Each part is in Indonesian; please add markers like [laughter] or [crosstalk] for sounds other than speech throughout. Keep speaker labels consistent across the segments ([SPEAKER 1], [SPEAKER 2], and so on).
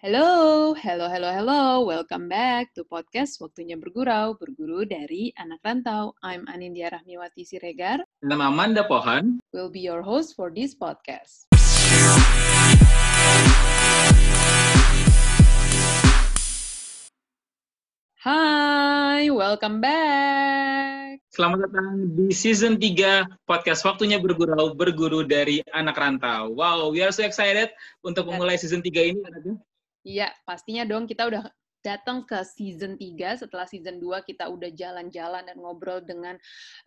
[SPEAKER 1] Hello, hello, hello, hello. Welcome back to podcast Waktunya Bergurau, berguru dari anak rantau. I'm Anindya Rahmiwati Siregar.
[SPEAKER 2] Nama Amanda Pohan.
[SPEAKER 1] Will be your host for this podcast. Hai, welcome back.
[SPEAKER 2] Selamat datang di season 3 podcast Waktunya Bergurau, berguru dari anak rantau. Wow, we are so excited untuk memulai season 3 ini.
[SPEAKER 1] Iya, pastinya dong kita udah datang ke season 3 setelah season 2 kita udah jalan-jalan dan ngobrol dengan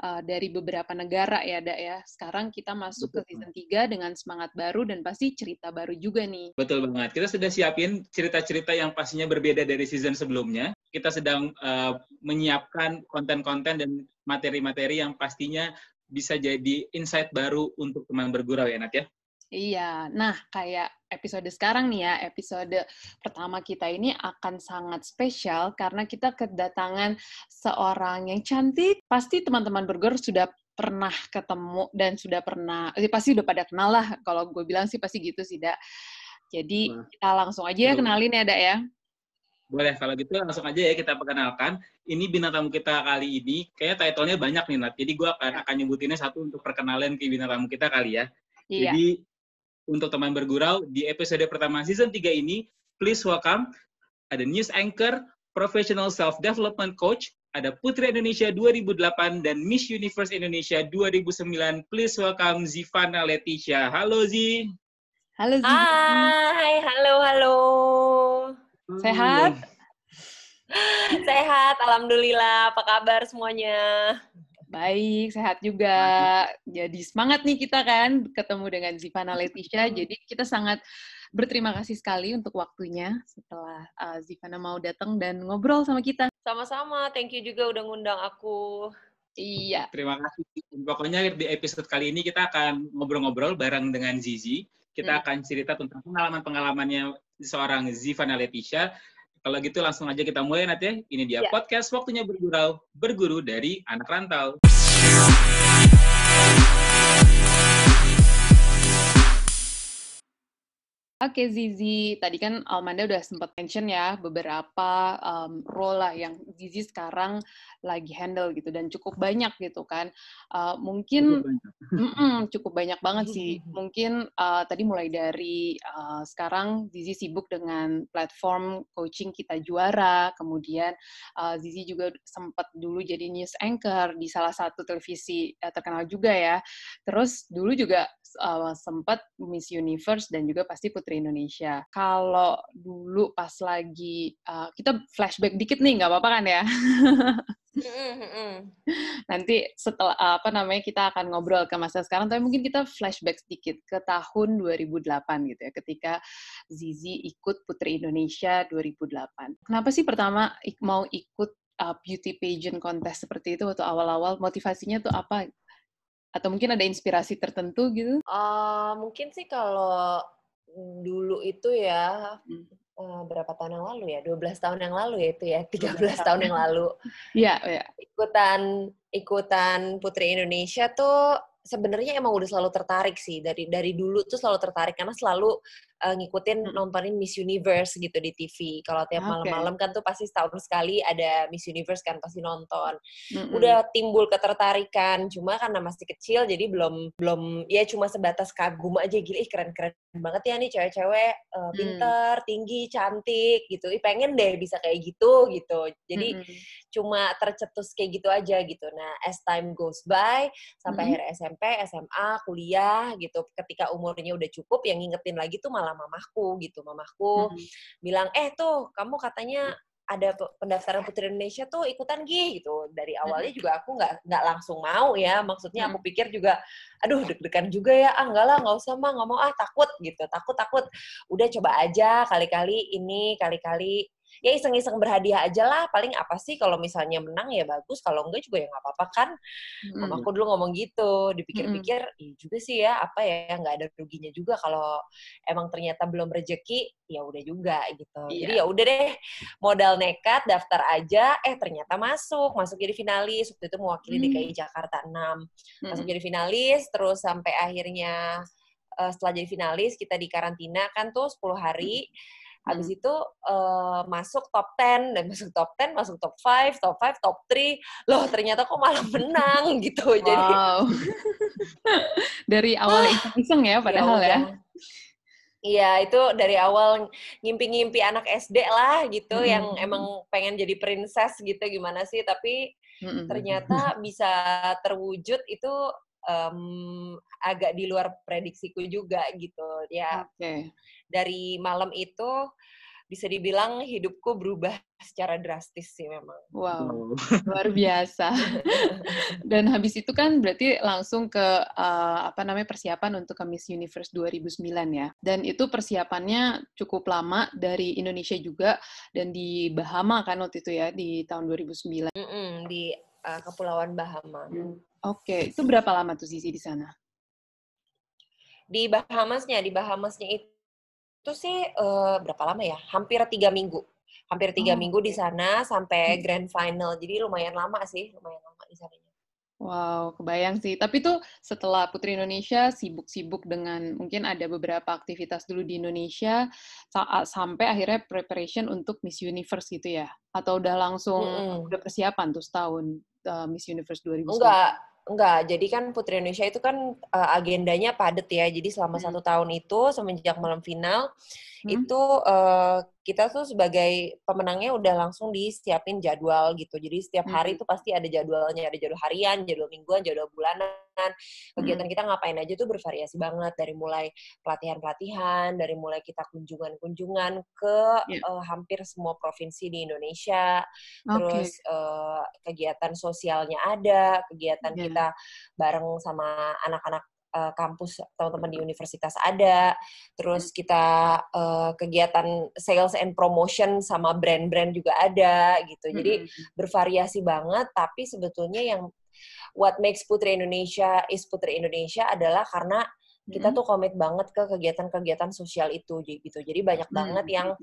[SPEAKER 1] uh, dari beberapa negara ya, Dak ya. Sekarang kita masuk ke season 3 dengan semangat baru dan pasti cerita baru juga nih.
[SPEAKER 2] Betul banget. Kita sudah siapin cerita-cerita yang pastinya berbeda dari season sebelumnya. Kita sedang uh, menyiapkan konten-konten dan materi-materi yang pastinya bisa jadi insight baru untuk teman bergurau ya, Nat ya.
[SPEAKER 1] Iya, nah kayak episode sekarang nih ya, episode pertama kita ini akan sangat spesial karena kita kedatangan seorang yang cantik. Pasti teman-teman burger sudah pernah ketemu dan sudah pernah, eh, pasti udah pada kenal lah. Kalau gue bilang sih pasti gitu sih, Dak. Jadi nah, kita langsung aja ya kenalin ya, Dak ya.
[SPEAKER 2] Boleh, kalau gitu langsung aja ya kita perkenalkan. Ini bintang tamu kita kali ini, kayaknya title-nya banyak nih, Nat. Jadi gue akan, akan nyebutinnya satu untuk perkenalan ke bintang tamu kita kali ya. Iya. Jadi untuk teman bergurau di episode pertama season 3 ini, please welcome ada news anchor, professional self-development coach, ada Putri Indonesia 2008 dan Miss Universe Indonesia 2009. Please welcome Zivana Leticia. Halo Zi.
[SPEAKER 3] Halo Zi. Hai, halo, halo.
[SPEAKER 1] Sehat? [laughs]
[SPEAKER 3] Sehat, Alhamdulillah. Apa kabar semuanya?
[SPEAKER 1] Baik, sehat juga. Jadi semangat nih kita kan ketemu dengan Zivana Leticia. Jadi kita sangat berterima kasih sekali untuk waktunya setelah uh, Zivana mau datang dan ngobrol sama kita.
[SPEAKER 3] Sama-sama, thank you juga udah ngundang aku.
[SPEAKER 1] Iya.
[SPEAKER 2] Terima kasih. Pokoknya di episode kali ini kita akan ngobrol-ngobrol bareng dengan Zizi. Kita hmm. akan cerita tentang pengalaman-pengalamannya seorang Zivana Leticia kalau gitu langsung aja kita mulai nanti ya. Ini dia ya. podcast Waktunya Bergurau, berguru dari anak rantau.
[SPEAKER 1] Oke Zizi, tadi kan Almanda udah sempat mention ya beberapa um, role lah yang Zizi sekarang lagi handle gitu dan cukup banyak gitu kan. Uh, mungkin cukup banyak, mm -mm, cukup banyak banget sih. Mungkin uh, tadi mulai dari uh, sekarang Zizi sibuk dengan platform coaching kita juara, kemudian uh, Zizi juga sempat dulu jadi news anchor di salah satu televisi uh, terkenal juga ya. Terus dulu juga uh, sempat Miss Universe dan juga pasti Putri Indonesia. Kalau dulu pas lagi uh, kita flashback dikit nih, nggak apa-apa kan ya? [laughs] Nanti setelah apa namanya kita akan ngobrol ke masa sekarang, tapi mungkin kita flashback sedikit ke tahun 2008 gitu ya, ketika Zizi ikut Putri Indonesia 2008. Kenapa sih pertama mau ikut uh, beauty pageant kontes seperti itu waktu awal-awal? Motivasinya tuh apa? Atau mungkin ada inspirasi tertentu gitu?
[SPEAKER 3] Uh, mungkin sih kalau dulu itu ya uh, berapa tahun yang lalu ya? 12 tahun yang lalu ya itu ya, 13 tahun yang lalu. [laughs]
[SPEAKER 1] Iya, iya.
[SPEAKER 3] Ikutan ikutan Putri Indonesia tuh sebenarnya emang udah selalu tertarik sih dari dari dulu tuh selalu tertarik karena selalu uh, ngikutin hmm. nontonin Miss Universe gitu di TV. Kalau tiap okay. malam-malam kan tuh pasti setahun sekali ada Miss Universe kan pasti nonton. Mm-hmm. Udah timbul ketertarikan, cuma karena masih kecil jadi belum belum ya cuma sebatas kagum aja gila ih keren-keren banget ya nih cewek-cewek uh, pinter, mm. tinggi, cantik gitu. Ih pengen deh bisa kayak gitu gitu. Jadi mm-hmm. cuma tercetus kayak gitu aja gitu. Nah, as time goes by sampai mm-hmm. akhir SMP, SMA, kuliah gitu, ketika umurnya udah cukup yang ngingetin lagi tuh malah sama mamahku gitu. Mamahku hmm. bilang, eh tuh kamu katanya ada pendaftaran Putri Indonesia tuh ikutan gih gitu. Dari awalnya juga aku nggak nggak langsung mau ya. Maksudnya aku pikir juga, aduh deg-degan juga ya. Ah enggak lah, nggak usah mah, nggak mau ah takut gitu. Takut takut. Udah coba aja kali-kali ini, kali-kali ya iseng-iseng berhadiah aja lah paling apa sih kalau misalnya menang ya bagus kalau enggak juga ya nggak apa-apa kan hmm. aku dulu ngomong gitu dipikir-pikir hmm. iya juga sih ya apa ya nggak ada ruginya juga kalau emang ternyata belum rezeki ya udah juga gitu iya. jadi ya udah deh modal nekat daftar aja eh ternyata masuk masuk jadi finalis waktu itu mewakili hmm. DKI Jakarta 6 hmm. masuk jadi finalis terus sampai akhirnya uh, setelah jadi finalis kita di karantina kan tuh 10 hari hmm Habis hmm. itu uh, masuk top 10 dan masuk top 10, masuk top 5, top 5, top 3. Loh, ternyata kok malah menang [laughs] gitu. Wow. Jadi [laughs]
[SPEAKER 1] dari awal iseng ya, ya padahal ya. ya.
[SPEAKER 3] Iya, itu dari awal ngimpi-ngimpi anak SD lah gitu hmm. yang emang pengen jadi princess gitu gimana sih, tapi hmm. ternyata bisa terwujud itu um, agak di luar prediksiku juga gitu. Ya. Okay. Dari malam itu bisa dibilang hidupku berubah secara drastis sih memang.
[SPEAKER 1] Wow, luar biasa. [laughs] Dan habis itu kan berarti langsung ke uh, apa namanya persiapan untuk ke Miss Universe 2009 ya. Dan itu persiapannya cukup lama dari Indonesia juga dan di Bahama kan waktu itu ya di tahun 2009. Mm
[SPEAKER 3] -mm, di uh, Kepulauan Bahama.
[SPEAKER 1] Oke, okay. itu berapa lama tuh Sisi di sana?
[SPEAKER 3] Di Bahamasnya, di Bahamasnya itu itu sih uh, berapa lama ya? Hampir tiga minggu. Hampir tiga oh, minggu di sana sampai hmm. grand final. Jadi lumayan lama sih, lumayan lama di sana.
[SPEAKER 1] Wow, kebayang sih. Tapi tuh setelah Putri Indonesia sibuk-sibuk dengan mungkin ada beberapa aktivitas dulu di Indonesia saat sampai akhirnya preparation untuk Miss Universe gitu ya? Atau udah langsung -hmm. udah persiapan tuh setahun uh, Miss Universe 2019?
[SPEAKER 3] Enggak, enggak. Jadi kan Putri Indonesia itu kan uh, agendanya padat ya. Jadi selama hmm. satu tahun itu semenjak malam final hmm. itu uh, kita tuh sebagai pemenangnya udah langsung disiapin jadwal gitu. Jadi setiap hari itu pasti ada jadwalnya, ada jadwal harian, jadwal mingguan, jadwal bulanan. Kegiatan kita ngapain aja tuh bervariasi banget dari mulai pelatihan-pelatihan, dari mulai kita kunjungan-kunjungan ke yeah. uh, hampir semua provinsi di Indonesia. Terus uh, kegiatan sosialnya ada, kegiatan yeah. kita bareng sama anak-anak uh, kampus teman-teman di universitas ada, terus kita uh, kegiatan sales and promotion sama brand-brand juga ada gitu. Jadi hmm. bervariasi banget, tapi sebetulnya yang what makes Putri Indonesia is Putri Indonesia adalah karena kita tuh komit banget ke kegiatan-kegiatan sosial itu gitu. Jadi banyak banget yang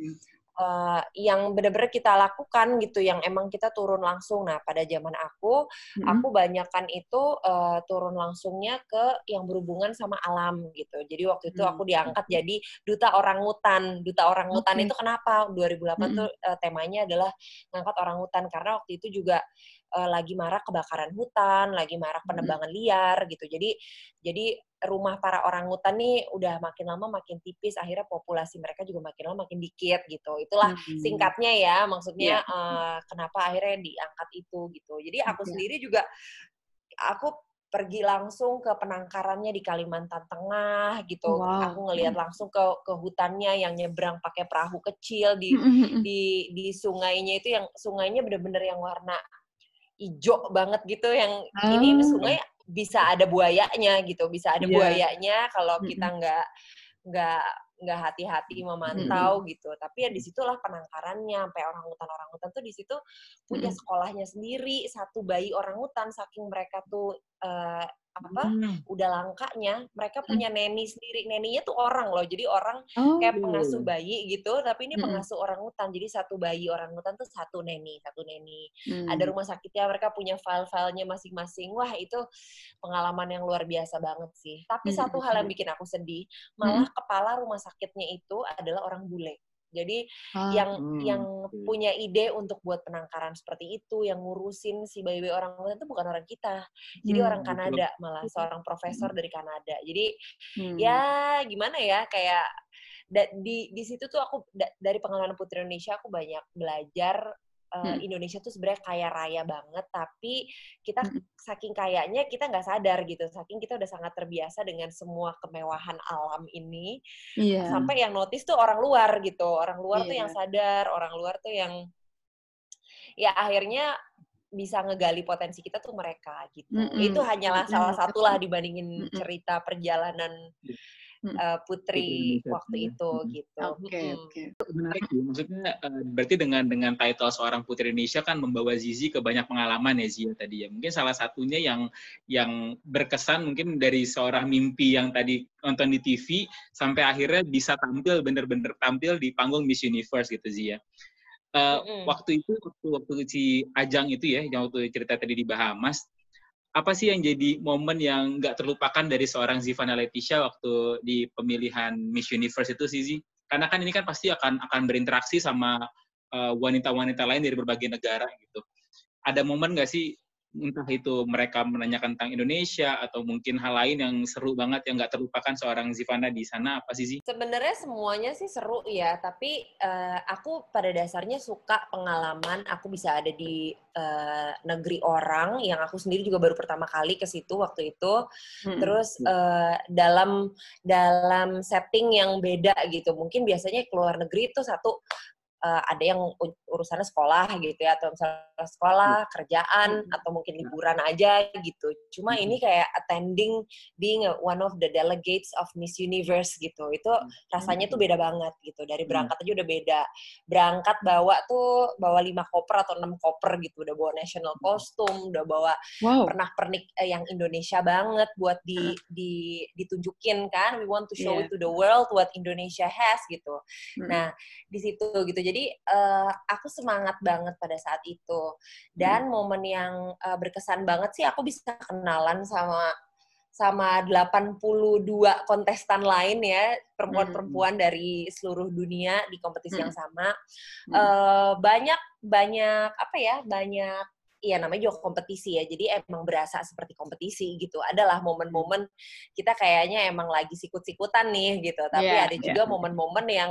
[SPEAKER 3] uh, yang benar-benar kita lakukan gitu yang emang kita turun langsung nah pada zaman aku hmm. aku banyakkan itu uh, turun langsungnya ke yang berhubungan sama alam gitu jadi waktu itu aku diangkat hmm. jadi duta orang hutan duta orang hutan okay. itu kenapa 2008 hmm. tuh uh, temanya adalah ngangkat orang hutan karena waktu itu juga uh, lagi marak kebakaran hutan, lagi marak penebangan liar gitu. Jadi jadi rumah para orang hutan nih udah makin lama makin tipis, akhirnya populasi mereka juga makin lama makin dikit gitu. Itulah hmm. singkatnya ya, maksudnya yeah. Iya. uh, kenapa akhirnya diangkat itu gitu. Jadi aku yeah. sendiri juga aku pergi langsung ke penangkarannya di Kalimantan Tengah gitu. Wow. Aku ngelihat langsung ke ke hutannya yang nyebrang pakai perahu kecil di di di sungainya itu yang sungainya bener-bener yang warna hijau banget gitu yang oh. ini sungai bisa ada buayanya gitu bisa ada yeah. buayanya kalau kita nggak nggak nggak hati-hati memantau mm -hmm. gitu tapi ya di situlah penangkarannya sampai orang hutan orang hutan tuh di situ punya sekolahnya sendiri satu bayi orang hutan saking mereka tuh uh, apa hmm. udah langkanya mereka punya hmm. neni sendiri neninya tuh orang loh jadi orang oh. kayak pengasuh bayi gitu tapi ini hmm. pengasuh orang hutan jadi satu bayi orang hutan tuh satu neni satu neni hmm. ada rumah sakitnya mereka punya file-filenya masing-masing wah itu pengalaman yang luar biasa banget sih tapi hmm. satu hal yang bikin aku sedih malah hmm. kepala rumah sakitnya itu adalah orang bule jadi ah, yang hmm. yang punya ide untuk buat penangkaran seperti itu, yang ngurusin si bayi-bayi orang hutan itu bukan orang kita. Jadi hmm, orang Kanada betul. malah seorang profesor hmm. dari Kanada. Jadi hmm. ya gimana ya kayak di di situ tuh aku dari pengalaman Putri Indonesia aku banyak belajar uh, hmm. Indonesia tuh sebenarnya kaya raya banget, tapi kita hmm. saking kayanya kita nggak sadar gitu, saking kita udah sangat terbiasa dengan semua kemewahan alam ini, yeah. sampai yang notice tuh orang luar gitu, orang luar yeah. tuh yang iya. sadar, orang luar tuh yang ya akhirnya bisa ngegali potensi kita tuh mereka gitu. Mm -hmm. Itu hanyalah salah satu lah dibandingin mm -hmm. cerita perjalanan iya uh, putri waktu itu gitu.
[SPEAKER 1] Oke, okay, oke.
[SPEAKER 2] Okay. Menarik sih. Maksudnya uh, berarti dengan dengan title seorang putri Indonesia kan membawa Zizi ke banyak pengalaman ya Zia tadi ya. Mungkin salah satunya yang yang berkesan mungkin dari seorang mimpi yang tadi nonton di TV sampai akhirnya bisa tampil bener-bener tampil di panggung Miss Universe gitu Zia. Uh, mm -hmm. waktu itu waktu waktu si ajang itu ya yang waktu cerita tadi di Bahamas apa sih yang jadi momen yang nggak terlupakan dari seorang Zivana Leticia waktu di pemilihan Miss Universe itu sih, karena kan ini kan pasti akan akan berinteraksi sama wanita wanita-wanita lain dari berbagai negara gitu. Ada momen nggak sih entah itu mereka menanyakan tentang Indonesia atau mungkin hal lain yang seru banget yang nggak terlupakan seorang Zivana di sana apa sih sih?
[SPEAKER 3] Sebenarnya semuanya sih seru ya, tapi uh, aku pada dasarnya suka pengalaman aku bisa ada di uh, negeri orang yang aku sendiri juga baru pertama kali ke situ waktu itu. Hmm. Terus uh, dalam dalam setting yang beda gitu. Mungkin biasanya keluar negeri itu satu uh, ada yang urusannya sekolah gitu ya atau misalnya sekolah iya. kerjaan atau mungkin iya. liburan aja gitu. Cuma ini kayak attending being one of the delegates of Miss Universe gitu. Itu rasanya tuh beda banget gitu. Dari berangkat aja udah beda. Berangkat bawa tuh bawa lima koper atau enam koper gitu. Udah bawa national costume udah bawa wow. pernah pernik eh, yang Indonesia banget buat di, di ditunjukin kan. We want to show yeah. to the world what Indonesia has gitu. Nah di situ gitu jadi uh, aku semangat banget pada saat itu. Dan hmm. momen yang uh, berkesan banget sih aku bisa kenalan sama sama 82 kontestan lain ya, perempuan-perempuan hmm. dari seluruh dunia di kompetisi hmm. yang sama. Hmm. Uh, banyak banyak apa ya? Banyak Iya namanya juga kompetisi ya, jadi emang berasa seperti kompetisi gitu. Adalah momen-momen kita kayaknya emang lagi sikut-sikutan nih gitu, tapi yeah, ada juga momen-momen yeah. yang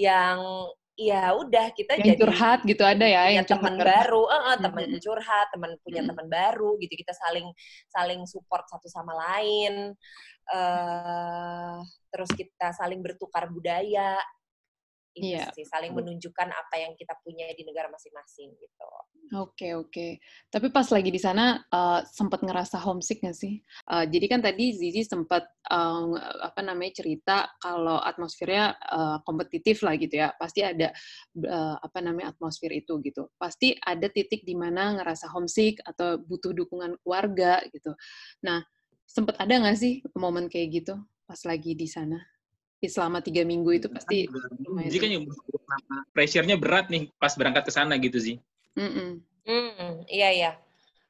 [SPEAKER 3] yang ya udah kita
[SPEAKER 1] yang jadi curhat gitu ada ya
[SPEAKER 3] yang teman baru, uh, uh, teman hmm. curhat, teman punya hmm. teman baru gitu kita saling saling support satu sama lain, uh, terus kita saling bertukar budaya, itu yeah. sih saling menunjukkan apa yang kita punya di negara masing-masing gitu.
[SPEAKER 1] Oke okay, oke. Okay. Tapi pas lagi di sana uh, sempat ngerasa homesick nggak sih? Uh, jadi kan tadi Zizi sempat um, apa namanya cerita kalau atmosfernya uh, kompetitif lah gitu ya. Pasti ada uh, apa namanya atmosfer itu gitu. Pasti ada titik di mana ngerasa homesick atau butuh dukungan keluarga gitu. Nah sempat ada nggak sih momen kayak gitu pas lagi di sana? Selama tiga minggu itu iya, pasti
[SPEAKER 2] Jadi kan pressure-nya berat nih pas berangkat ke sana gitu sih.
[SPEAKER 3] Mm -mm. Mm, iya iya.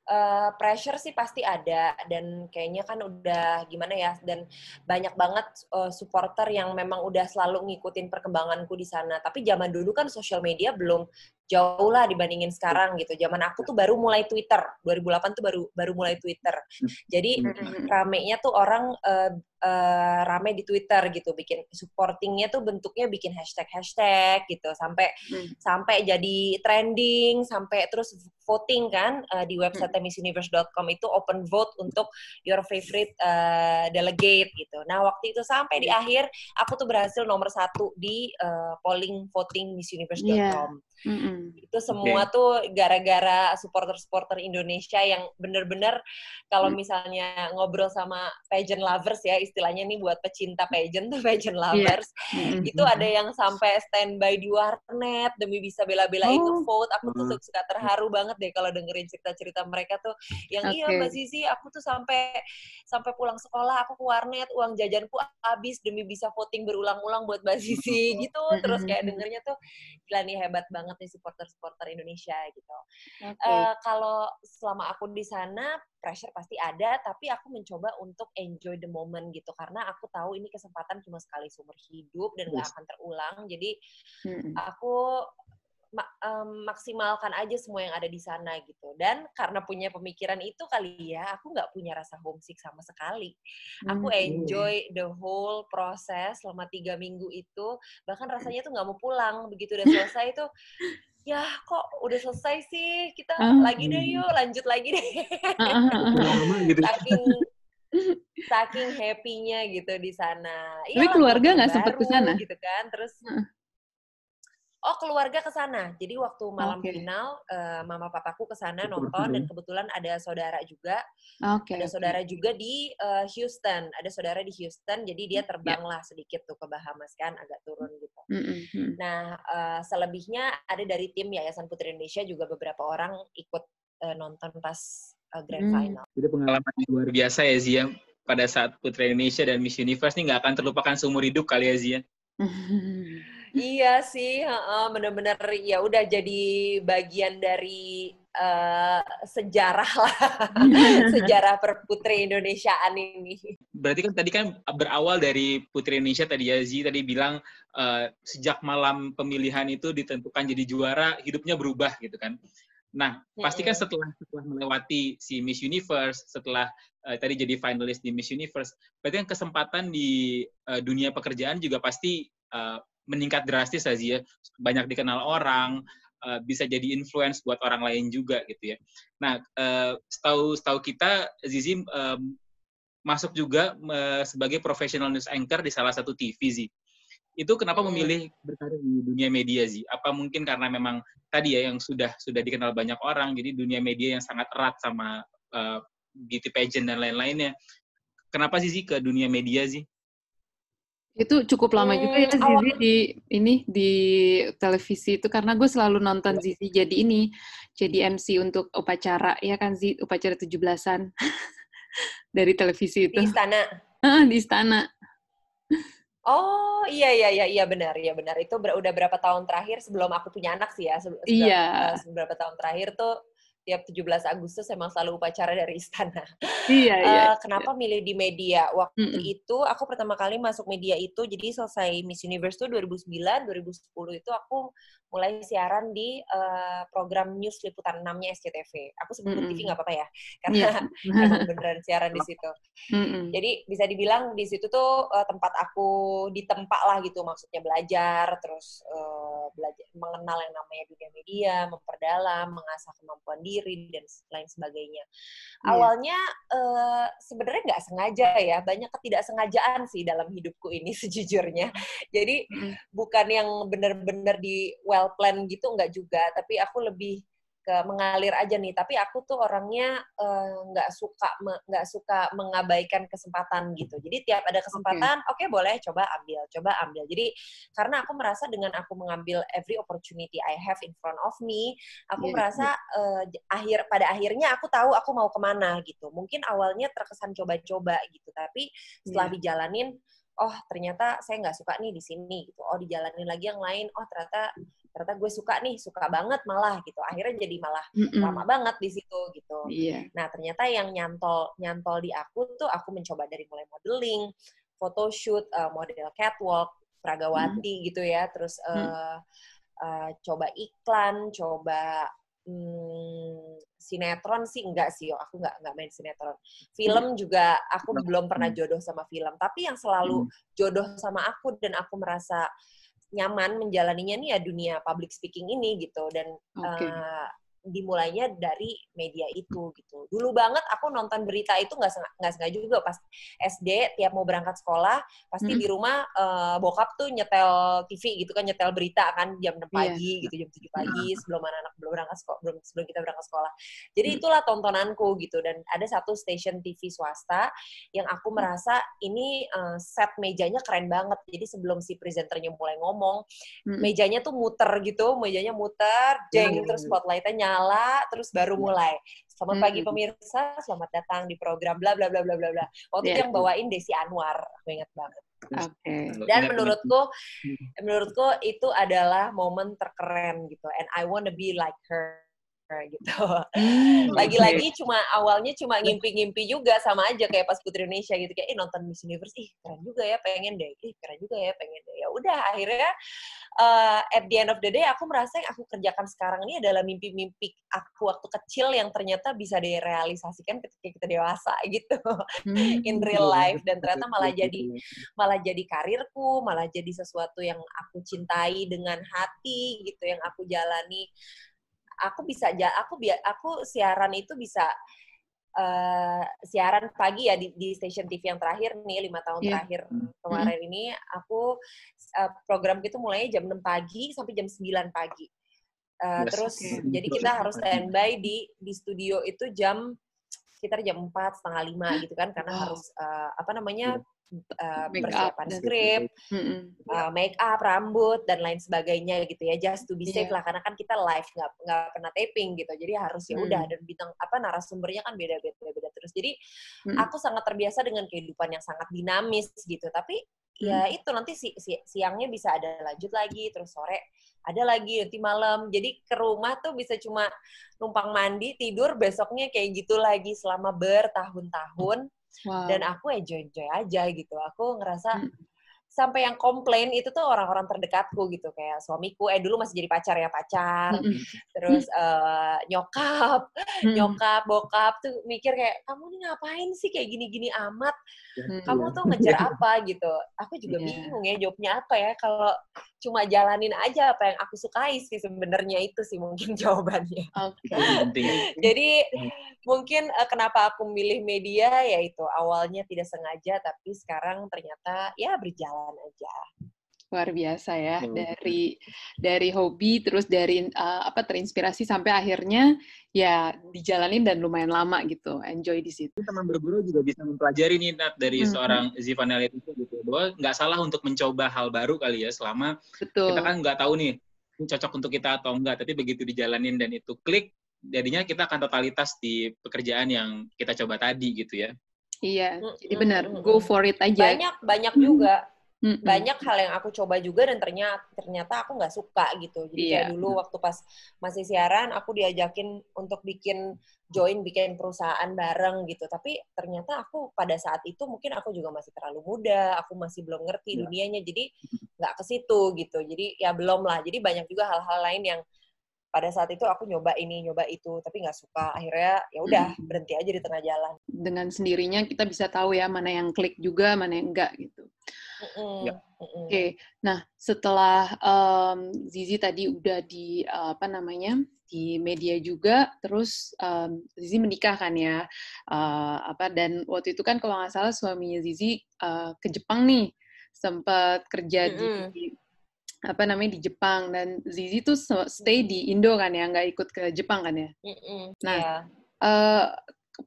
[SPEAKER 3] Uh, pressure sih pasti ada dan kayaknya kan udah gimana ya dan banyak banget uh, supporter yang memang udah selalu ngikutin perkembanganku di sana. Tapi zaman dulu kan sosial media belum jauh lah dibandingin sekarang gitu. Zaman aku tuh baru mulai Twitter, 2008 tuh baru baru mulai Twitter. Jadi ramenya tuh orang uh, uh, rame di Twitter gitu, bikin supportingnya tuh bentuknya bikin hashtag hashtag gitu, sampai hmm. sampai jadi trending, sampai terus voting kan uh, di website hmm. missuniverse.com itu open vote untuk your favorite uh, delegate gitu. Nah waktu itu sampai di akhir aku tuh berhasil nomor satu di uh, polling voting missuniverse.com. Yeah. Mm-hmm. Itu semua okay. tuh gara-gara supporter-supporter Indonesia yang bener-bener kalau mm. misalnya ngobrol sama pageant lovers ya istilahnya nih buat pecinta pageant tuh pageant iya. lovers yeah. mm-hmm. itu ada yang sampai standby di warnet demi bisa bela-belain oh. vote. Aku tuh suka terharu banget deh kalau dengerin cerita-cerita mereka tuh yang okay. iya Mbak Sisi aku tuh sampai sampai pulang sekolah aku ke warnet uang jajanku habis demi bisa voting berulang-ulang buat Mbak Sisi [laughs] gitu. Terus kayak dengernya tuh gila nih hebat banget banget nih supporter-supporter Indonesia gitu. Okay. Uh, eh, kalau selama aku di sana pressure pasti ada, tapi aku mencoba untuk enjoy the moment gitu karena aku tahu ini kesempatan cuma sekali seumur hidup dan yes. akan terulang. Jadi hmm. aku um, maksimalkan aja semua yang ada di sana gitu. Dan karena punya pemikiran itu kali ya, aku nggak punya rasa homesick sama sekali. Aku enjoy the whole proses selama tiga minggu itu. Bahkan rasanya tuh nggak mau pulang. Begitu udah selesai itu, ya kok udah selesai sih, kita uh, lagi deh yuk, lanjut lagi deh. Gitu. saking [laughs] saking happy-nya gitu di sana.
[SPEAKER 1] Tapi ya, keluarga nggak sempat ke sana?
[SPEAKER 3] Gitu kan, terus. Oh, keluarga ke sana. Jadi waktu malam okay. final, uh, mama papaku ke sana nonton dan kebetulan ada saudara juga. Okay, ada saudara juga di uh, Houston. Ada saudara di Houston, jadi dia terbanglah yeah. sedikit tuh ke Bahamas kan, agak turun gitu. Mm -hmm. Nah, uh, selebihnya ada dari tim Yayasan Putri Indonesia juga beberapa orang ikut uh, nonton pas uh, grand mm. final.
[SPEAKER 2] Jadi pengalaman yang luar biasa ya Zia pada saat Putri Indonesia dan Miss Universe ini nggak akan terlupakan seumur hidup kali ya Zia. [laughs]
[SPEAKER 3] iya sih, bener-bener ya udah jadi bagian dari uh, sejarah lah, [laughs] sejarah perputri Indonesiaan ini.
[SPEAKER 2] Berarti kan tadi kan berawal dari Putri Indonesia tadi ya, Zi tadi bilang uh, sejak malam pemilihan itu ditentukan jadi juara, hidupnya berubah gitu kan. Nah, pasti kan setelah setelah melewati si Miss Universe, setelah uh, tadi jadi finalis di Miss Universe, berarti kan kesempatan di uh, dunia pekerjaan juga pasti uh, meningkat drastis Aziz ya. Banyak dikenal orang, uh, bisa jadi influence buat orang lain juga gitu ya. Nah, uh, setahu setahu kita Zizi um, masuk juga uh, sebagai professional news anchor di salah satu TV Zizi. Itu kenapa hmm. memilih berkarir di dunia media Zizi? Apa mungkin karena memang tadi ya yang sudah sudah dikenal banyak orang, jadi dunia media yang sangat erat sama uh, beauty pageant dan lain-lainnya. Kenapa Zizi ke dunia media sih?
[SPEAKER 1] Itu cukup lama hmm, juga ya Zizi di ini di televisi itu karena gue selalu nonton ya. Zizi jadi ini jadi MC untuk upacara ya kan Zizi upacara 17-an [laughs] dari televisi itu.
[SPEAKER 3] Di istana.
[SPEAKER 1] di istana.
[SPEAKER 3] Oh iya iya iya iya benar iya benar itu ber udah berapa tahun terakhir sebelum aku punya anak sih ya se
[SPEAKER 1] iya.
[SPEAKER 3] Beberapa tahun terakhir tuh tiap 17 Agustus emang selalu upacara dari istana.
[SPEAKER 1] Iya, iya.
[SPEAKER 3] Uh, kenapa iya. milih di media? Waktu mm -mm. itu aku pertama kali masuk media itu jadi selesai Miss Universe itu 2009, 2010 itu aku mulai siaran di uh, program news liputan 6-nya SCTV. Aku sebut mm -hmm. TV nggak apa-apa ya, [laughs] karena yeah. emang beneran siaran di situ. Mm -hmm. Jadi bisa dibilang di situ tuh uh, tempat aku ditempa lah gitu, maksudnya belajar, terus uh, belajar mengenal yang namanya dunia media, memperdalam, mengasah kemampuan diri dan lain sebagainya. Yeah. Awalnya uh, sebenarnya nggak sengaja ya, banyak ketidaksengajaan sih dalam hidupku ini [laughs] sejujurnya. Jadi mm bukan yang bener-bener di well well plan gitu nggak juga tapi aku lebih ke mengalir aja nih tapi aku tuh orangnya eh, nggak uh, suka nggak suka mengabaikan kesempatan gitu jadi tiap ada kesempatan oke okay. okay, boleh coba ambil coba ambil jadi karena aku merasa dengan aku mengambil every opportunity I have in front of me aku yeah, merasa yeah. Uh, akhir pada akhirnya aku tahu aku mau ke mana gitu mungkin awalnya terkesan coba-coba gitu tapi setelah yeah. dijalanin oh ternyata saya nggak suka nih di sini gitu oh dijalanin lagi yang lain oh ternyata ternyata gue suka nih suka banget malah gitu. Akhirnya jadi malah mm lama banget di situ gitu.
[SPEAKER 1] Yeah.
[SPEAKER 3] nah ternyata yang nyantol nyantol di aku tuh aku mencoba dari mulai modeling photoshoot uh, model catwalk pragawati mm. gitu ya. Terus uh, mm. uh, coba iklan coba hmm, sinetron sih enggak sih, aku enggak enggak main sinetron. Film juga aku belum pernah jodoh sama film, tapi yang selalu jodoh sama aku dan aku merasa nyaman menjalaninya nih ya dunia public speaking ini gitu dan okay. uh, eh, dimulainya dari media itu gitu. Dulu banget aku nonton berita itu nggak nggak sengaja juga pas SD tiap mau berangkat sekolah pasti hmm. di rumah uh, bokap tuh nyetel TV gitu kan nyetel berita kan jam 6 iya. pagi yeah. gitu jam 7 pagi sebelum anak-anak belum berangkat sekolah belum sebelum kita berangkat sekolah. Jadi hmm. itulah tontonanku gitu dan ada satu stasiun TV swasta yang aku hmm. merasa ini uh, set mejanya keren banget. Jadi sebelum si presenternya mulai ngomong, hmm. mejanya tuh muter gitu, mejanya muter, jeng hmm. terus spotlightnya nyala terus baru iya. mulai. Selamat pagi hmm. pemirsa, selamat datang di program bla bla bla bla bla bla. Waktu yeah. yang bawain Desi Anwar, aku ingat banget.
[SPEAKER 1] Oke. Okay.
[SPEAKER 3] Dan menurutku, hmm. menurutku itu adalah momen terkeren gitu. And I wanna be like her gitu. Hmm, [laughs] Lagi-lagi okay. cuma awalnya cuma ngimpi-ngimpi juga sama aja kayak pas Putri Indonesia gitu kayak eh nonton Miss Universe ih keren juga ya pengen deh. Ih keren juga ya pengen deh. Ya udah akhirnya uh, at the end of the day aku merasa yang aku kerjakan sekarang ini adalah mimpi-mimpi aku waktu kecil yang ternyata bisa direalisasikan ketika kita dewasa [laughs] gitu hmm, in real life dan ternyata malah jadi malah jadi karirku, malah jadi sesuatu yang aku cintai dengan hati gitu yang aku jalani aku bisa aku aku siaran itu bisa uh, siaran pagi ya di, di stasiun TV yang terakhir nih lima tahun yeah. terakhir kemarin mm -hmm. ini aku uh, program itu mulai jam 6 pagi sampai jam 9 pagi. Uh, yes. Terus okay. jadi kita harus standby di di studio itu jam sekitar jam empat setengah lima gitu kan karena wow. harus uh, apa namanya uh, persiapan skrip, uh, make up, rambut dan lain sebagainya gitu ya, just to be safe yeah. lah karena kan kita live nggak nggak pernah taping gitu, jadi harus ya udah mm. dan bintang apa narasumbernya kan beda beda beda terus, jadi mm. aku sangat terbiasa dengan kehidupan yang sangat dinamis gitu, tapi ya itu nanti si, si, siangnya bisa ada lanjut lagi, terus sore ada lagi nanti malam. Jadi ke rumah tuh bisa cuma numpang mandi tidur besoknya kayak gitu lagi selama bertahun-tahun. Wow. dan aku enjoy enjoy aja gitu. Aku ngerasa hmm sampai yang komplain itu tuh orang-orang terdekatku gitu kayak suamiku eh dulu masih jadi pacar ya pacar. Terus uh, nyokap nyokap bokap tuh mikir kayak kamu nih ngapain sih kayak gini-gini amat? Ya, kamu iya. tuh ngejar apa? Gitu. Aku juga yeah. bingung ya jawabnya apa ya kalau cuma jalanin aja apa yang aku sukai sih sebenarnya itu sih mungkin [laughs] jawabannya. Okay. jadi mungkin uh, kenapa aku milih media yaitu awalnya tidak sengaja tapi sekarang ternyata ya berjalan jalan aja.
[SPEAKER 1] Luar biasa ya hmm. dari dari hobi terus dari uh, apa terinspirasi sampai akhirnya ya dijalanin dan lumayan lama gitu enjoy di situ.
[SPEAKER 2] Teman berburu juga bisa mempelajari nih Nat dari hmm. seorang Zivanel itu gitu. Bahwa nggak salah untuk mencoba hal baru kali ya selama Betul. kita kan nggak tahu nih ini cocok untuk kita atau enggak tapi begitu dijalanin dan itu klik jadinya kita akan totalitas di pekerjaan yang kita coba tadi gitu ya.
[SPEAKER 1] Iya jadi benar go for it aja.
[SPEAKER 3] Banyak banyak juga mm hmm Banyak hal yang aku coba juga dan ternyata ternyata aku nggak suka gitu. Jadi yeah. kayak dulu waktu pas masih siaran aku diajakin untuk bikin join bikin perusahaan bareng gitu. Tapi ternyata aku pada saat itu mungkin aku juga masih terlalu muda, aku masih belum ngerti yeah. dunianya. Jadi nggak ke situ gitu. Jadi ya belum lah. Jadi banyak juga hal-hal lain yang pada saat itu aku nyoba ini nyoba itu tapi nggak suka akhirnya ya udah berhenti aja di tengah jalan
[SPEAKER 1] dengan sendirinya kita bisa tahu ya mana yang klik juga mana yang enggak gitu Mm ya. Oke, okay. nah setelah um, Zizi tadi udah di uh, apa namanya di media juga, terus um, Zizi menikah kan ya, uh, apa dan waktu itu kan kalau nggak salah suaminya Zizi uh, ke Jepang nih, sempat kerja mm -hmm. di apa namanya di Jepang dan Zizi tuh stay di Indo kan ya, nggak ikut ke Jepang kan ya. Mm. Nah, yeah. Iya. uh,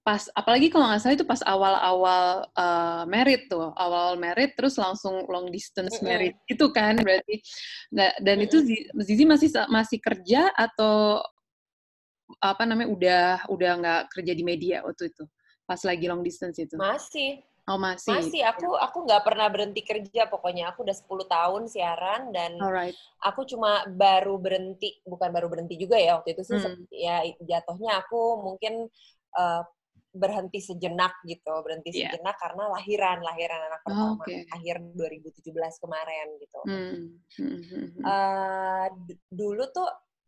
[SPEAKER 1] pas apalagi kalau nggak salah itu pas awal-awal uh, merit tuh awal merit terus langsung long distance merit mm -hmm. itu kan berarti nah, dan mm itu Zizi masih masih kerja atau apa namanya udah udah nggak kerja di media waktu itu pas lagi long distance itu
[SPEAKER 3] masih
[SPEAKER 1] oh masih
[SPEAKER 3] masih aku aku nggak pernah berhenti kerja pokoknya aku udah 10 tahun siaran dan Alright. aku cuma baru berhenti bukan baru berhenti juga ya waktu itu sih hmm. ya jatuhnya aku mungkin uh, berhenti sejenak gitu, berhenti yeah. sejenak karena lahiran, lahiran anak pertama oh, okay. akhir 2017 kemarin gitu. Hmm. Uh, dulu tuh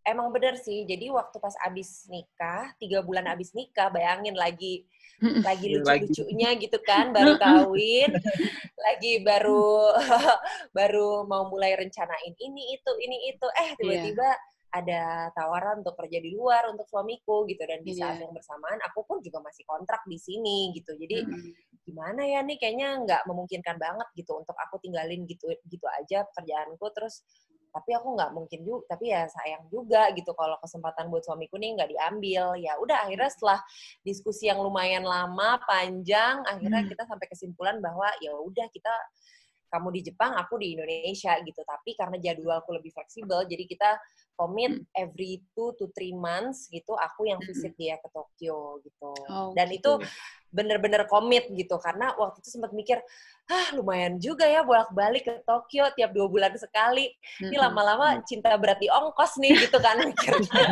[SPEAKER 3] emang bener sih, jadi waktu pas abis nikah, tiga bulan abis nikah, bayangin lagi lagi lucu-lucunya gitu kan, baru kawin, [laughs] lagi baru [laughs] baru mau mulai rencanain ini itu ini itu, eh tiba-tiba yeah ada tawaran untuk kerja di luar untuk suamiku gitu dan di saat yeah. yang bersamaan aku pun juga masih kontrak di sini gitu. Jadi mm. gimana ya nih kayaknya nggak memungkinkan banget gitu untuk aku tinggalin gitu gitu aja pekerjaanku. Terus tapi aku nggak mungkin juga tapi ya sayang juga gitu kalau kesempatan buat suamiku nih nggak diambil ya udah akhirnya setelah diskusi yang lumayan lama panjang akhirnya mm. kita sampai kesimpulan bahwa ya udah kita kamu di Jepang, aku di Indonesia gitu. Tapi karena jadwalku lebih fleksibel, jadi kita komit hmm. every two to three months gitu, aku yang hmm. visit dia ke Tokyo gitu. Oh, Dan gitu. itu bener-bener komit gitu, karena waktu itu sempat mikir, ah lumayan juga ya bolak-balik ke Tokyo tiap dua bulan sekali. Ini hmm. lama-lama cinta berat di ongkos nih gitu kan [laughs] mikirnya.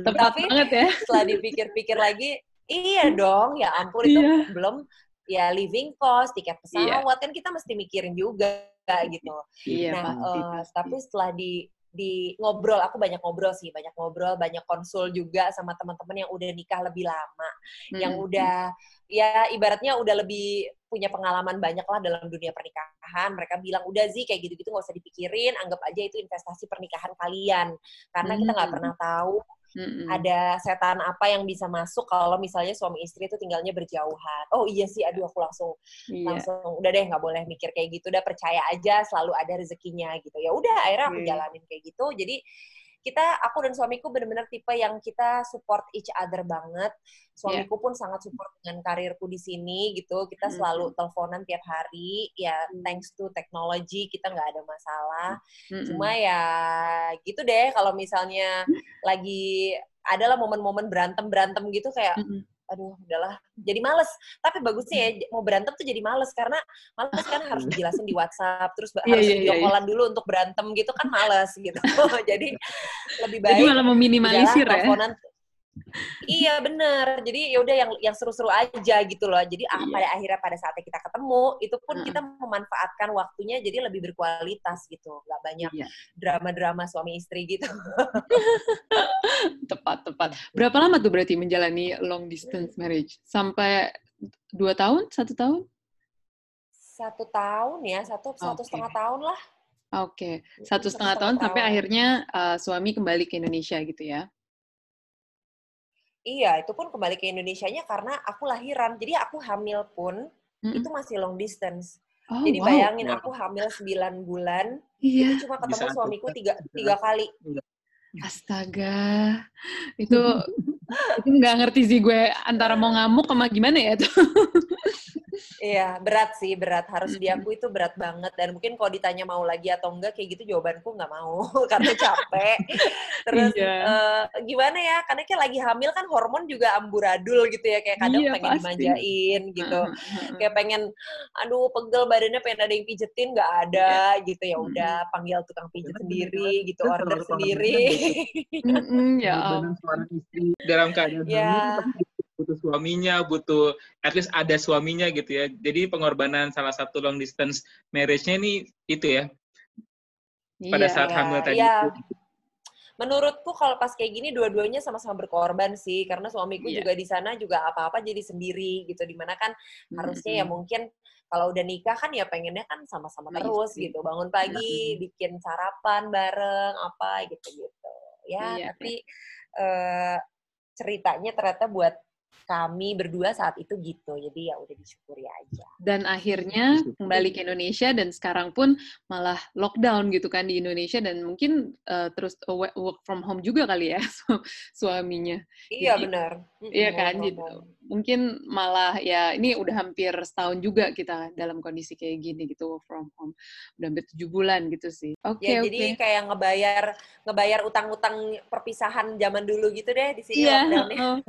[SPEAKER 3] Tapi ya. setelah dipikir-pikir lagi, iya dong, ya ampun itu iya. belum ya living cost, tiket iya. pesawat iya. kan kita mesti mikirin juga gitu. Iya, nah, pasti, uh, pasti. tapi setelah di di ngobrol aku banyak ngobrol sih banyak ngobrol banyak konsul juga sama teman-teman yang udah nikah lebih lama hmm. yang udah ya ibaratnya udah lebih punya pengalaman banyak lah dalam dunia pernikahan mereka bilang udah sih kayak gitu-gitu nggak usah dipikirin anggap aja itu investasi pernikahan kalian karena hmm. kita nggak pernah tahu Mm-hmm. Ada setan apa yang bisa masuk kalau misalnya suami istri itu tinggalnya berjauhan. Oh iya sih, aduh aku langsung yeah. langsung udah deh nggak boleh mikir kayak gitu, udah percaya aja selalu ada rezekinya gitu. Ya udah akhirnya aku jalanin kayak gitu. Jadi kita aku dan suamiku benar-benar tipe yang kita support each other banget. Suamiku yeah. pun sangat support dengan karirku di sini gitu. Kita selalu mm -hmm. teleponan tiap hari. Ya mm. thanks to technology kita nggak ada masalah. Mm -hmm. Cuma ya gitu deh kalau misalnya lagi adalah momen-momen berantem berantem gitu kayak mm -hmm aduh udahlah jadi males. Tapi bagusnya ya mau berantem tuh jadi males karena males kan harus dijelasin di WhatsApp terus yeah, harus yeah, video yeah, yeah. dulu untuk berantem gitu kan males gitu. [laughs] Jadi lebih baik
[SPEAKER 1] jadi malah meminimalisir ya
[SPEAKER 3] iya bener. Jadi yaudah yang yang seru-seru aja gitu loh. Jadi ah, iya. pada akhirnya pada saatnya kita ketemu itu pun hmm. kita memanfaatkan waktunya jadi lebih berkualitas gitu. Nggak banyak iya. drama-drama suami istri gitu.
[SPEAKER 1] Tepat tepat. Berapa lama tuh berarti menjalani long distance marriage? Sampai dua tahun? Satu tahun?
[SPEAKER 3] Satu tahun ya satu okay. satu setengah tahun lah.
[SPEAKER 1] Oke. Okay. satu setengah tahun, tahun sampai akhirnya uh, suami kembali ke Indonesia gitu ya
[SPEAKER 3] Iya, itu pun kembali ke Indonesia-nya karena aku lahiran. Jadi aku hamil pun mm-hmm. itu masih long distance. Oh, Jadi wow. bayangin aku hamil 9 bulan, iya. itu cuma ketemu Bisa suamiku tiga, tiga kali. Iya.
[SPEAKER 1] Astaga, itu itu nggak ngerti sih gue antara mau ngamuk sama gimana ya tuh. [laughs]
[SPEAKER 3] Iya, berat sih, berat. Harus diakui itu berat banget. Dan mungkin kalau ditanya mau lagi atau enggak, kayak gitu jawabanku nggak mau, [laughs] karena capek. Terus iya. uh, gimana ya, karena kayak lagi hamil kan hormon juga amburadul gitu ya, kayak kadang iya, pengen pasti. dimanjain gitu. kayak pengen, aduh pegel badannya pengen ada yang pijetin, nggak ada iya. gitu. Ya udah, panggil tukang pijet sendiri gitu, order sendiri.
[SPEAKER 2] ya. Dalam keadaan ya butuh suaminya, butuh at least ada suaminya gitu ya. Jadi pengorbanan salah satu long distance marriage-nya ini itu ya. Pada iya, saat hamil tadi. Iya.
[SPEAKER 3] Menurutku kalau pas kayak gini dua-duanya sama-sama berkorban sih karena suamiku iya. juga di sana juga apa-apa jadi sendiri gitu di mana kan hmm. harusnya ya mungkin kalau udah nikah kan ya pengennya kan sama-sama nah, terus iya. gitu bangun pagi bikin sarapan bareng apa gitu-gitu ya iya. tapi uh, ceritanya ternyata buat kami berdua saat itu gitu. Jadi ya udah disyukuri aja.
[SPEAKER 1] Dan akhirnya kembali ke Indonesia dan sekarang pun malah lockdown gitu kan di Indonesia dan mungkin uh, terus work from home juga kali ya [laughs] suaminya.
[SPEAKER 3] Iya Jadi, benar.
[SPEAKER 1] Iya kan gitu. Mungkin malah ya ini udah hampir setahun juga kita dalam kondisi kayak gini gitu work from home. Udah hampir tujuh bulan gitu sih.
[SPEAKER 3] Oke okay, ya, okay. Jadi kayak ngebayar ngebayar utang-utang perpisahan zaman dulu gitu deh di sini
[SPEAKER 1] iya, lockdownnya.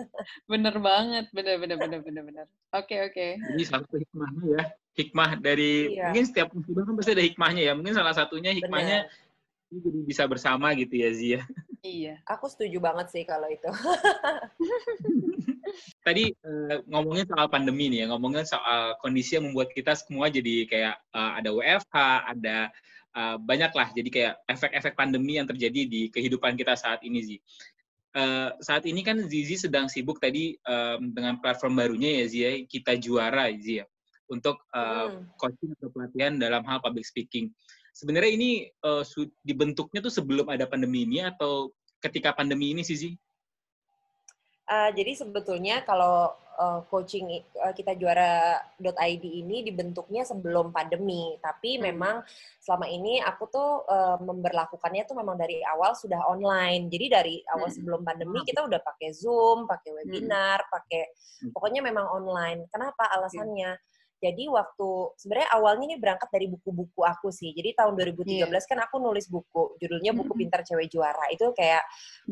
[SPEAKER 1] bener banget benar benar benar benar benar. Oke oke.
[SPEAKER 2] Jadi satu hikmahnya ya, hikmah dari iya. mungkin setiap musibah kan pasti ada hikmahnya ya. Mungkin salah satunya hikmahnya bener. jadi bisa bersama gitu ya Zia.
[SPEAKER 3] Iya. Aku setuju banget sih kalau itu. [laughs]
[SPEAKER 2] Tadi uh, ngomongin soal pandemi nih ya, ngomongin soal kondisi yang membuat kita semua jadi kayak uh, ada WFH, ada uh, banyak lah jadi kayak efek-efek pandemi yang terjadi di kehidupan kita saat ini sih. Uh, saat ini kan Zizi sedang sibuk tadi um, dengan platform barunya ya Zia, kita juara Zia untuk uh, hmm. coaching atau pelatihan dalam hal public speaking. Sebenarnya ini uh, dibentuknya tuh sebelum ada pandemi ini atau ketika pandemi ini sih Zizi?
[SPEAKER 3] Uh, jadi sebetulnya kalau uh, coaching uh, kita juara.id ini dibentuknya sebelum pandemi, tapi hmm. memang selama ini aku tuh uh, memberlakukannya tuh memang dari awal sudah online. Jadi dari awal hmm. sebelum pandemi kita udah pakai Zoom, pakai hmm. webinar, hmm. pakai pokoknya memang online. Kenapa alasannya? Hmm. Jadi waktu sebenarnya awalnya ini berangkat dari buku-buku aku sih. Jadi tahun 2013 yeah. kan aku nulis buku, judulnya buku pintar cewek juara. Itu kayak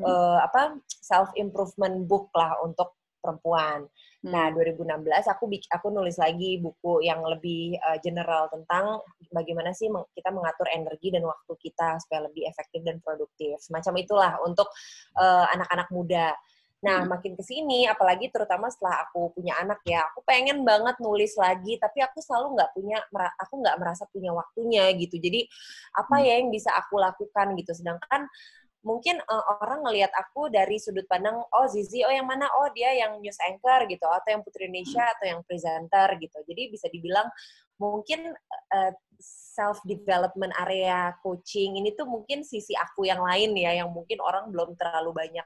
[SPEAKER 3] uh, apa self improvement book lah untuk perempuan. Nah, 2016 hmm. aku aku nulis lagi buku yang lebih uh, general tentang bagaimana sih kita mengatur energi dan waktu kita supaya lebih efektif dan produktif. Semacam itulah untuk uh, anak-anak muda. Nah, hmm. makin ke sini, apalagi terutama setelah aku punya anak ya, aku pengen banget nulis lagi, tapi aku selalu nggak punya, aku nggak merasa punya waktunya gitu. Jadi apa hmm. ya yang bisa aku lakukan gitu. Sedangkan mungkin uh, orang ngelihat aku dari sudut pandang oh Zizi oh yang mana oh dia yang news anchor gitu atau yang Putri Indonesia atau yang presenter gitu jadi bisa dibilang mungkin uh, self development area coaching ini tuh mungkin sisi aku yang lain ya yang mungkin orang belum terlalu banyak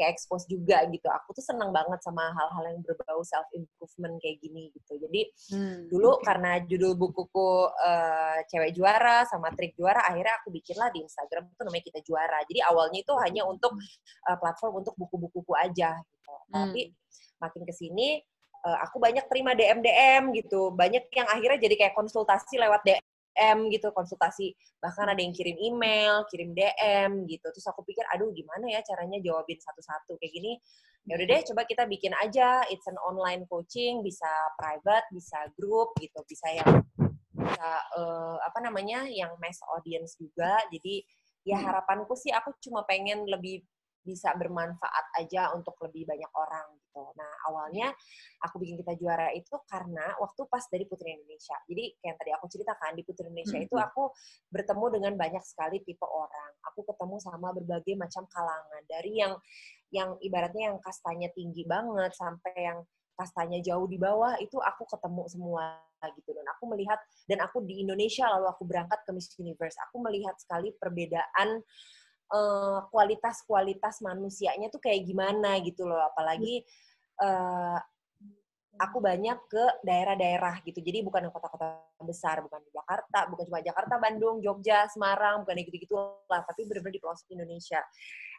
[SPEAKER 3] kayak expose juga gitu. Aku tuh seneng banget sama hal-hal yang berbau self improvement kayak gini gitu. Jadi hmm, dulu karena judul bukuku uh, cewek juara sama trik juara akhirnya aku bikinlah di Instagram itu namanya kita juara. Jadi awalnya itu hanya untuk uh, platform untuk buku-bukuku aja gitu. Hmm. tapi makin ke sini aku banyak terima DM DM gitu. Banyak yang akhirnya jadi kayak konsultasi lewat DM DM gitu konsultasi. Bahkan ada yang kirim email kirim DM gitu. Terus aku pikir aduh gimana ya caranya jawabin satu-satu? Kayak gini ya udah deh coba kita bikin aja. It's an online coaching bisa private bisa grup gitu. Bisa yang bisa uh, apa namanya yang mass audience juga. Jadi ya hmm. harapanku sih aku cuma pengen lebih bisa bermanfaat aja untuk lebih banyak orang gitu. Nah awalnya aku bikin kita juara itu karena waktu pas dari Putri Indonesia. Jadi kayak yang tadi aku ceritakan di Putri Indonesia itu aku bertemu dengan banyak sekali tipe orang. Aku ketemu sama berbagai macam kalangan dari yang yang ibaratnya yang kastanya tinggi banget sampai yang kastanya jauh di bawah itu aku ketemu semua gitu dan aku melihat dan aku di Indonesia lalu aku berangkat ke Miss Universe aku melihat sekali perbedaan uh, kualitas-kualitas manusianya tuh kayak gimana gitu loh. Apalagi uh, aku banyak ke daerah-daerah gitu. Jadi bukan kota-kota besar bukan di Jakarta bukan cuma Jakarta Bandung Jogja Semarang bukan gitu-gitu lah tapi benar-benar di pelosok Indonesia.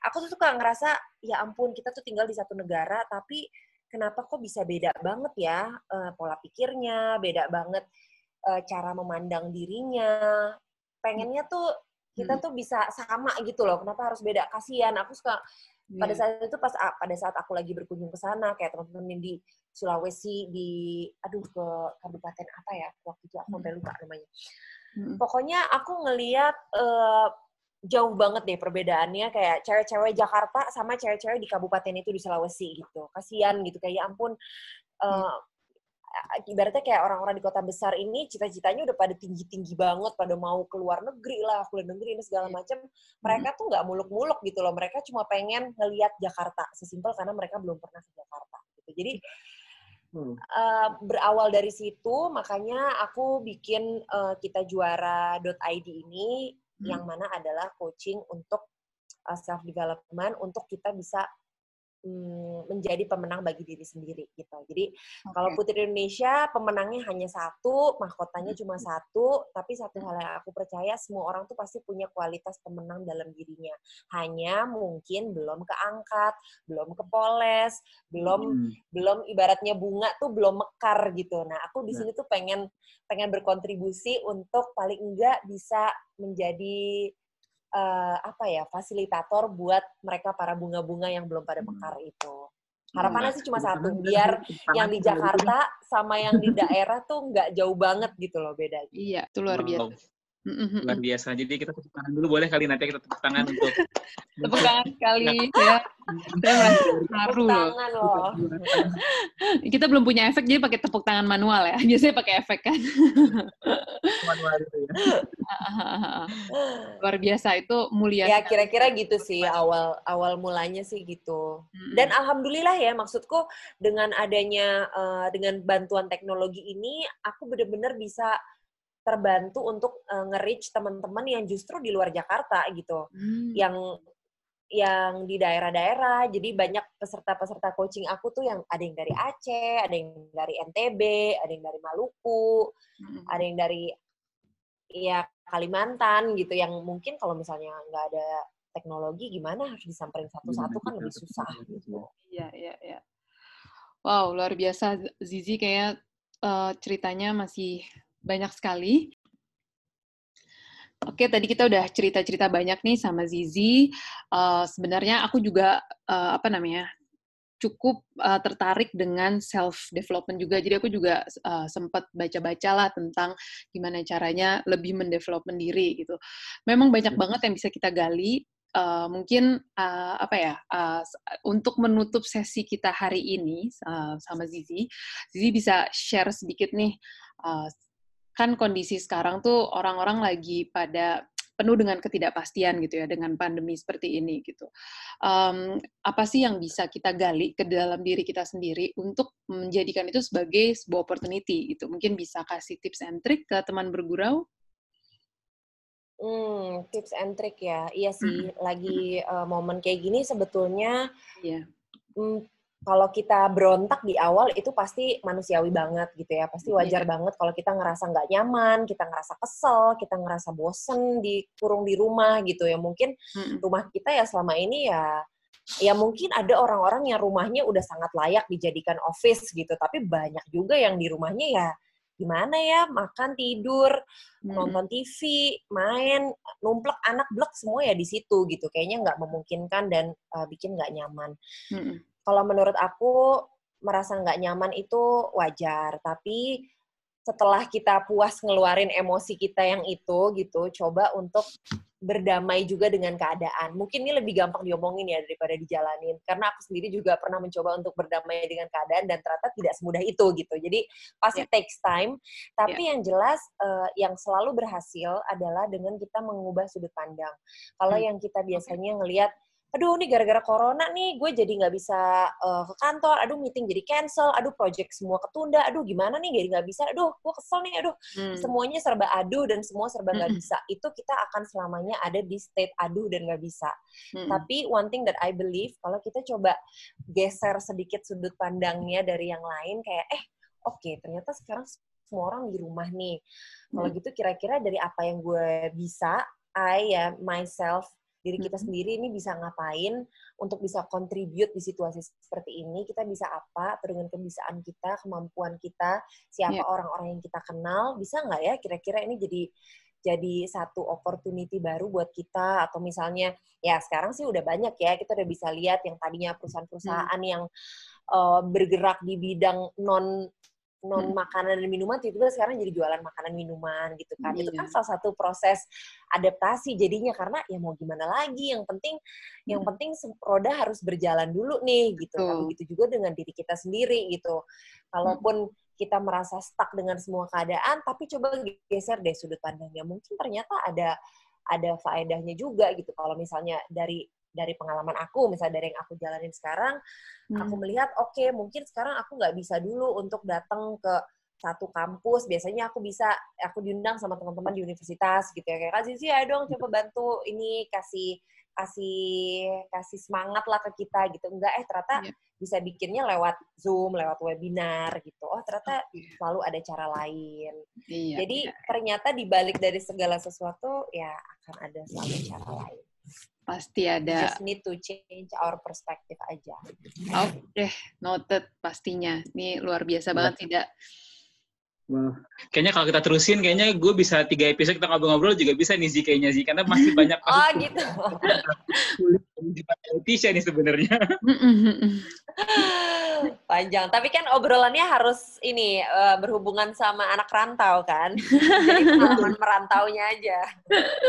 [SPEAKER 3] Aku tuh suka ngerasa ya ampun kita tuh tinggal di satu negara tapi kenapa kok bisa beda banget ya uh, pola pikirnya, beda banget uh, cara memandang dirinya. Pengennya tuh kita hmm. tuh bisa sama gitu loh. Kenapa harus beda? Kasihan. Aku suka pada iya. saat itu pas pada saat aku lagi berkunjung ke sana kayak teman-teman di Sulawesi di aduh ke kabupaten apa ya waktu itu aku sampai lupa namanya. Hmm. Pokoknya aku ngeliat uh, jauh banget deh perbedaannya kayak cewek-cewek Jakarta sama cewek-cewek di kabupaten itu di Sulawesi gitu. Kasihan gitu kayak ya ampun uh, ibaratnya kayak orang-orang di kota besar ini cita-citanya udah pada tinggi-tinggi banget, pada mau keluar negeri lah, kuliah negeri ini segala macam. Mereka tuh nggak muluk-muluk gitu loh. Mereka cuma pengen ngelihat Jakarta sesimpel karena mereka belum pernah ke Jakarta gitu. Jadi Hmm. Uh, berawal dari situ, makanya aku bikin uh, kita juara.id ini hmm. yang mana adalah coaching untuk uh, self development untuk kita bisa Hmm, menjadi pemenang bagi diri sendiri gitu. Jadi okay. kalau Putri Indonesia pemenangnya hanya satu, mahkotanya cuma satu, tapi satu hal yang aku percaya semua orang tuh pasti punya kualitas pemenang dalam dirinya. Hanya mungkin belum keangkat, belum kepoles, belum hmm. belum ibaratnya bunga tuh belum mekar gitu. Nah, aku di nah. sini tuh pengen pengen berkontribusi untuk paling enggak bisa menjadi uh, apa ya fasilitator buat mereka para bunga-bunga yang belum pada mekar hmm. itu. Harapannya sih cuma satu, biar yang di Jakarta sama yang di daerah tuh nggak jauh banget gitu loh bedanya.
[SPEAKER 1] Iya, itu luar biasa.
[SPEAKER 2] Mm-hmm. Luar biasa. Jadi kita tepuk tangan dulu boleh kali nanti kita tepuk tangan untuk [laughs]
[SPEAKER 1] tepuk tangan sekali ya. Saya merasa haru loh. [laughs] kita belum punya efek jadi pakai tepuk tangan manual ya. [laughs] Biasanya pakai efek kan. manual itu ya. Luar biasa itu mulia.
[SPEAKER 3] Ya kira-kira gitu sih awal awal mulanya sih gitu. Hmm. Dan alhamdulillah ya maksudku dengan adanya uh, dengan bantuan teknologi ini aku benar-benar bisa terbantu untuk uh, nge-reach teman-teman yang justru di luar Jakarta gitu. Hmm. Yang yang di daerah-daerah. Jadi banyak peserta-peserta coaching aku tuh yang ada yang dari Aceh, ada yang dari NTB, ada yang dari Maluku, hmm. ada yang dari ya Kalimantan gitu yang mungkin kalau misalnya nggak ada teknologi gimana harus disamperin satu-satu kan lebih susah gitu.
[SPEAKER 1] Iya, iya, iya. Wow, luar biasa Zizi kayak uh, ceritanya masih banyak sekali. Oke, tadi kita udah cerita-cerita banyak nih sama Zizi. Uh, sebenarnya aku juga uh, apa namanya cukup uh, tertarik dengan self development juga. Jadi aku juga uh, sempat baca-baca lah tentang gimana caranya lebih mendevelopment diri gitu. Memang banyak banget yang bisa kita gali. Uh, mungkin uh, apa ya uh, untuk menutup sesi kita hari ini uh, sama Zizi, Zizi bisa share sedikit nih uh, kan kondisi sekarang tuh orang-orang lagi pada penuh dengan ketidakpastian gitu ya dengan pandemi seperti ini gitu. Um, apa sih yang bisa kita gali ke dalam diri kita sendiri untuk menjadikan itu sebagai sebuah opportunity gitu. Mungkin bisa kasih tips and trick ke teman bergurau.
[SPEAKER 3] Hmm, tips and trick ya. Iya sih, hmm. lagi uh, momen kayak gini sebetulnya yeah. hmm, kalau kita berontak di awal itu pasti manusiawi banget gitu ya pasti wajar yeah. banget kalau kita ngerasa nggak nyaman kita ngerasa kesel kita ngerasa bosen dikurung di rumah gitu ya mungkin hmm. rumah kita ya selama ini ya ya mungkin ada orang-orang yang rumahnya udah sangat layak dijadikan office gitu tapi banyak juga yang di rumahnya ya gimana ya makan tidur hmm. nonton TV main numplek anak blek semua ya di situ gitu kayaknya nggak memungkinkan dan uh, bikin nggak nyaman hmm. Kalau menurut aku merasa nggak nyaman itu wajar tapi setelah kita puas ngeluarin emosi kita yang itu gitu coba untuk berdamai juga dengan keadaan. Mungkin ini lebih gampang diomongin ya daripada dijalanin. Karena aku sendiri juga pernah mencoba untuk berdamai dengan keadaan dan ternyata tidak semudah itu gitu. Jadi pasti yeah. takes time. Tapi yeah. yang jelas uh, yang selalu berhasil adalah dengan kita mengubah sudut pandang. Kalau hmm. yang kita biasanya ngelihat aduh ini gara-gara corona nih gue jadi nggak bisa uh, ke kantor, aduh meeting jadi cancel, aduh project semua ketunda, aduh gimana nih jadi nggak bisa, aduh gue kesel nih, aduh hmm. semuanya serba aduh dan semua serba nggak hmm. bisa. Itu kita akan selamanya ada di state aduh dan nggak bisa. Hmm. Tapi one thing that I believe kalau kita coba geser sedikit sudut pandangnya dari yang lain kayak eh oke okay, ternyata sekarang semua orang di rumah nih. Kalau hmm. gitu kira-kira dari apa yang gue bisa, I ya myself diri kita sendiri ini bisa ngapain untuk bisa contribute di situasi seperti ini kita bisa apa dengan kebisaan kita kemampuan kita siapa orang orang-orang yang kita kenal bisa nggak ya? Kira-kira ini jadi jadi satu opportunity baru buat kita atau misalnya ya sekarang sih udah banyak ya kita udah bisa lihat yang tadinya perusahaan-perusahaan hmm. yang uh, bergerak di bidang non non makanan dan minuman tiba-tiba sekarang jadi jualan makanan minuman gitu kan. Iya. itu kan salah satu proses adaptasi jadinya karena ya mau gimana lagi yang penting hmm. yang penting roda harus berjalan dulu nih gitu kan. Begitu juga dengan diri kita sendiri gitu. Kalaupun hmm. kita merasa stuck dengan semua keadaan tapi coba geser deh sudut pandangnya. Mungkin ternyata ada ada faedahnya juga gitu. Kalau misalnya dari dari pengalaman aku, misalnya dari yang aku jalanin sekarang, hmm. aku melihat oke okay, mungkin sekarang aku nggak bisa dulu untuk datang ke satu kampus. Biasanya aku bisa, aku diundang sama teman-teman di universitas gitu ya kayak kasih sih, ayo dong coba bantu ini kasih kasih kasih semangat lah ke kita gitu. Enggak eh ternyata yeah. bisa bikinnya lewat Zoom, lewat webinar gitu. Oh, ternyata yeah. selalu ada cara lain. Yeah, Jadi yeah. ternyata dibalik dari segala sesuatu ya akan ada selalu cara lain.
[SPEAKER 1] Pasti ada.
[SPEAKER 3] Just need to change our perspective aja.
[SPEAKER 1] Oke, okay, noted pastinya. Ini luar biasa banget tidak.
[SPEAKER 2] Wah, kayaknya kalau kita terusin, kayaknya gue bisa tiga episode kita ngobrol-ngobrol juga bisa nih Zi kayaknya Zi, karena masih banyak.
[SPEAKER 3] oh gitu.
[SPEAKER 2] Tisha nih sebenarnya.
[SPEAKER 3] Panjang. Tapi kan obrolannya harus ini uh, berhubungan sama anak rantau kan. Jadi pengalaman merantaunya aja.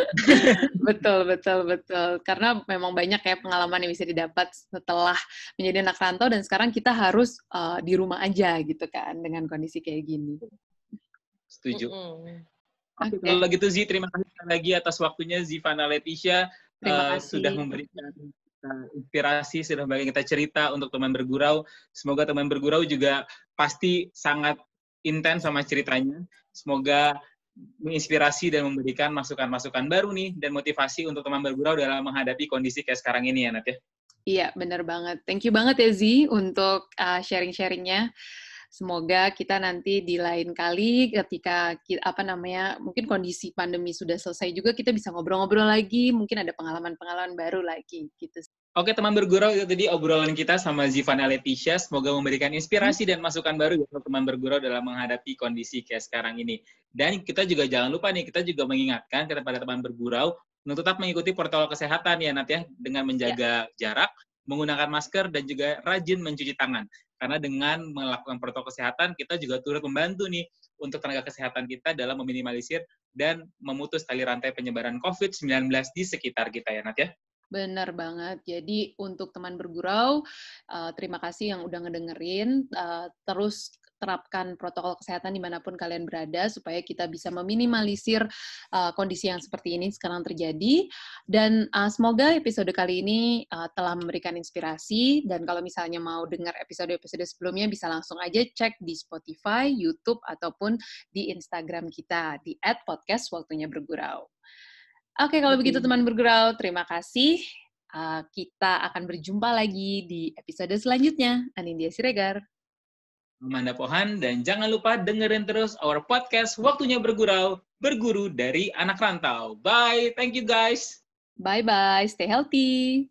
[SPEAKER 3] [laughs]
[SPEAKER 1] betul, betul, betul. Karena memang banyak ya pengalaman yang bisa didapat setelah menjadi anak rantau dan sekarang kita harus uh, di rumah aja gitu kan dengan kondisi kayak gini.
[SPEAKER 2] Setuju. Mm -hmm. Oke, okay. kalau gitu Zi, terima kasih lagi atas waktunya Zivana Leticia uh, sudah memberikan inspirasi, sudah bagi kita cerita untuk teman bergurau. Semoga teman bergurau juga pasti sangat intens sama ceritanya. Semoga menginspirasi dan memberikan masukan-masukan baru nih dan motivasi untuk teman bergurau dalam menghadapi kondisi kayak sekarang ini ya Nat ya.
[SPEAKER 1] Iya, benar banget. Thank you banget ya Zi untuk uh, sharing-sharingnya. Semoga kita nanti di lain kali ketika apa namanya mungkin kondisi pandemi sudah selesai juga kita bisa ngobrol-ngobrol lagi, mungkin ada pengalaman-pengalaman baru lagi gitu.
[SPEAKER 2] Oke teman bergurau itu tadi obrolan kita sama Zivana Leticia. Semoga memberikan inspirasi dan masukan baru untuk teman bergurau dalam menghadapi kondisi kayak sekarang ini. Dan kita juga jangan lupa nih, kita juga mengingatkan kepada teman bergurau untuk tetap mengikuti protokol kesehatan ya Nat ya, dengan menjaga ya. jarak, menggunakan masker, dan juga rajin mencuci tangan. Karena dengan melakukan protokol kesehatan, kita juga turut membantu nih untuk tenaga kesehatan kita dalam meminimalisir dan memutus tali rantai penyebaran COVID-19 di sekitar kita ya, Nat ya.
[SPEAKER 1] Benar banget. Jadi untuk teman bergurau, uh, terima kasih yang udah ngedengerin. Uh, terus terapkan protokol kesehatan di mana pun kalian berada supaya kita bisa meminimalisir uh, kondisi yang seperti ini sekarang terjadi dan uh, semoga episode kali ini uh, telah memberikan inspirasi dan kalau misalnya mau dengar episode-episode sebelumnya bisa langsung aja cek di Spotify, YouTube ataupun di Instagram kita di @podcast waktunya bergurau. Oke, kalau begitu teman bergurau, terima kasih. Uh, kita akan berjumpa lagi di episode selanjutnya. Anindya Siregar.
[SPEAKER 2] Amanda Pohan, dan jangan lupa dengerin terus our podcast Waktunya Bergurau, berguru dari anak rantau. Bye, thank you guys.
[SPEAKER 1] Bye-bye, stay healthy.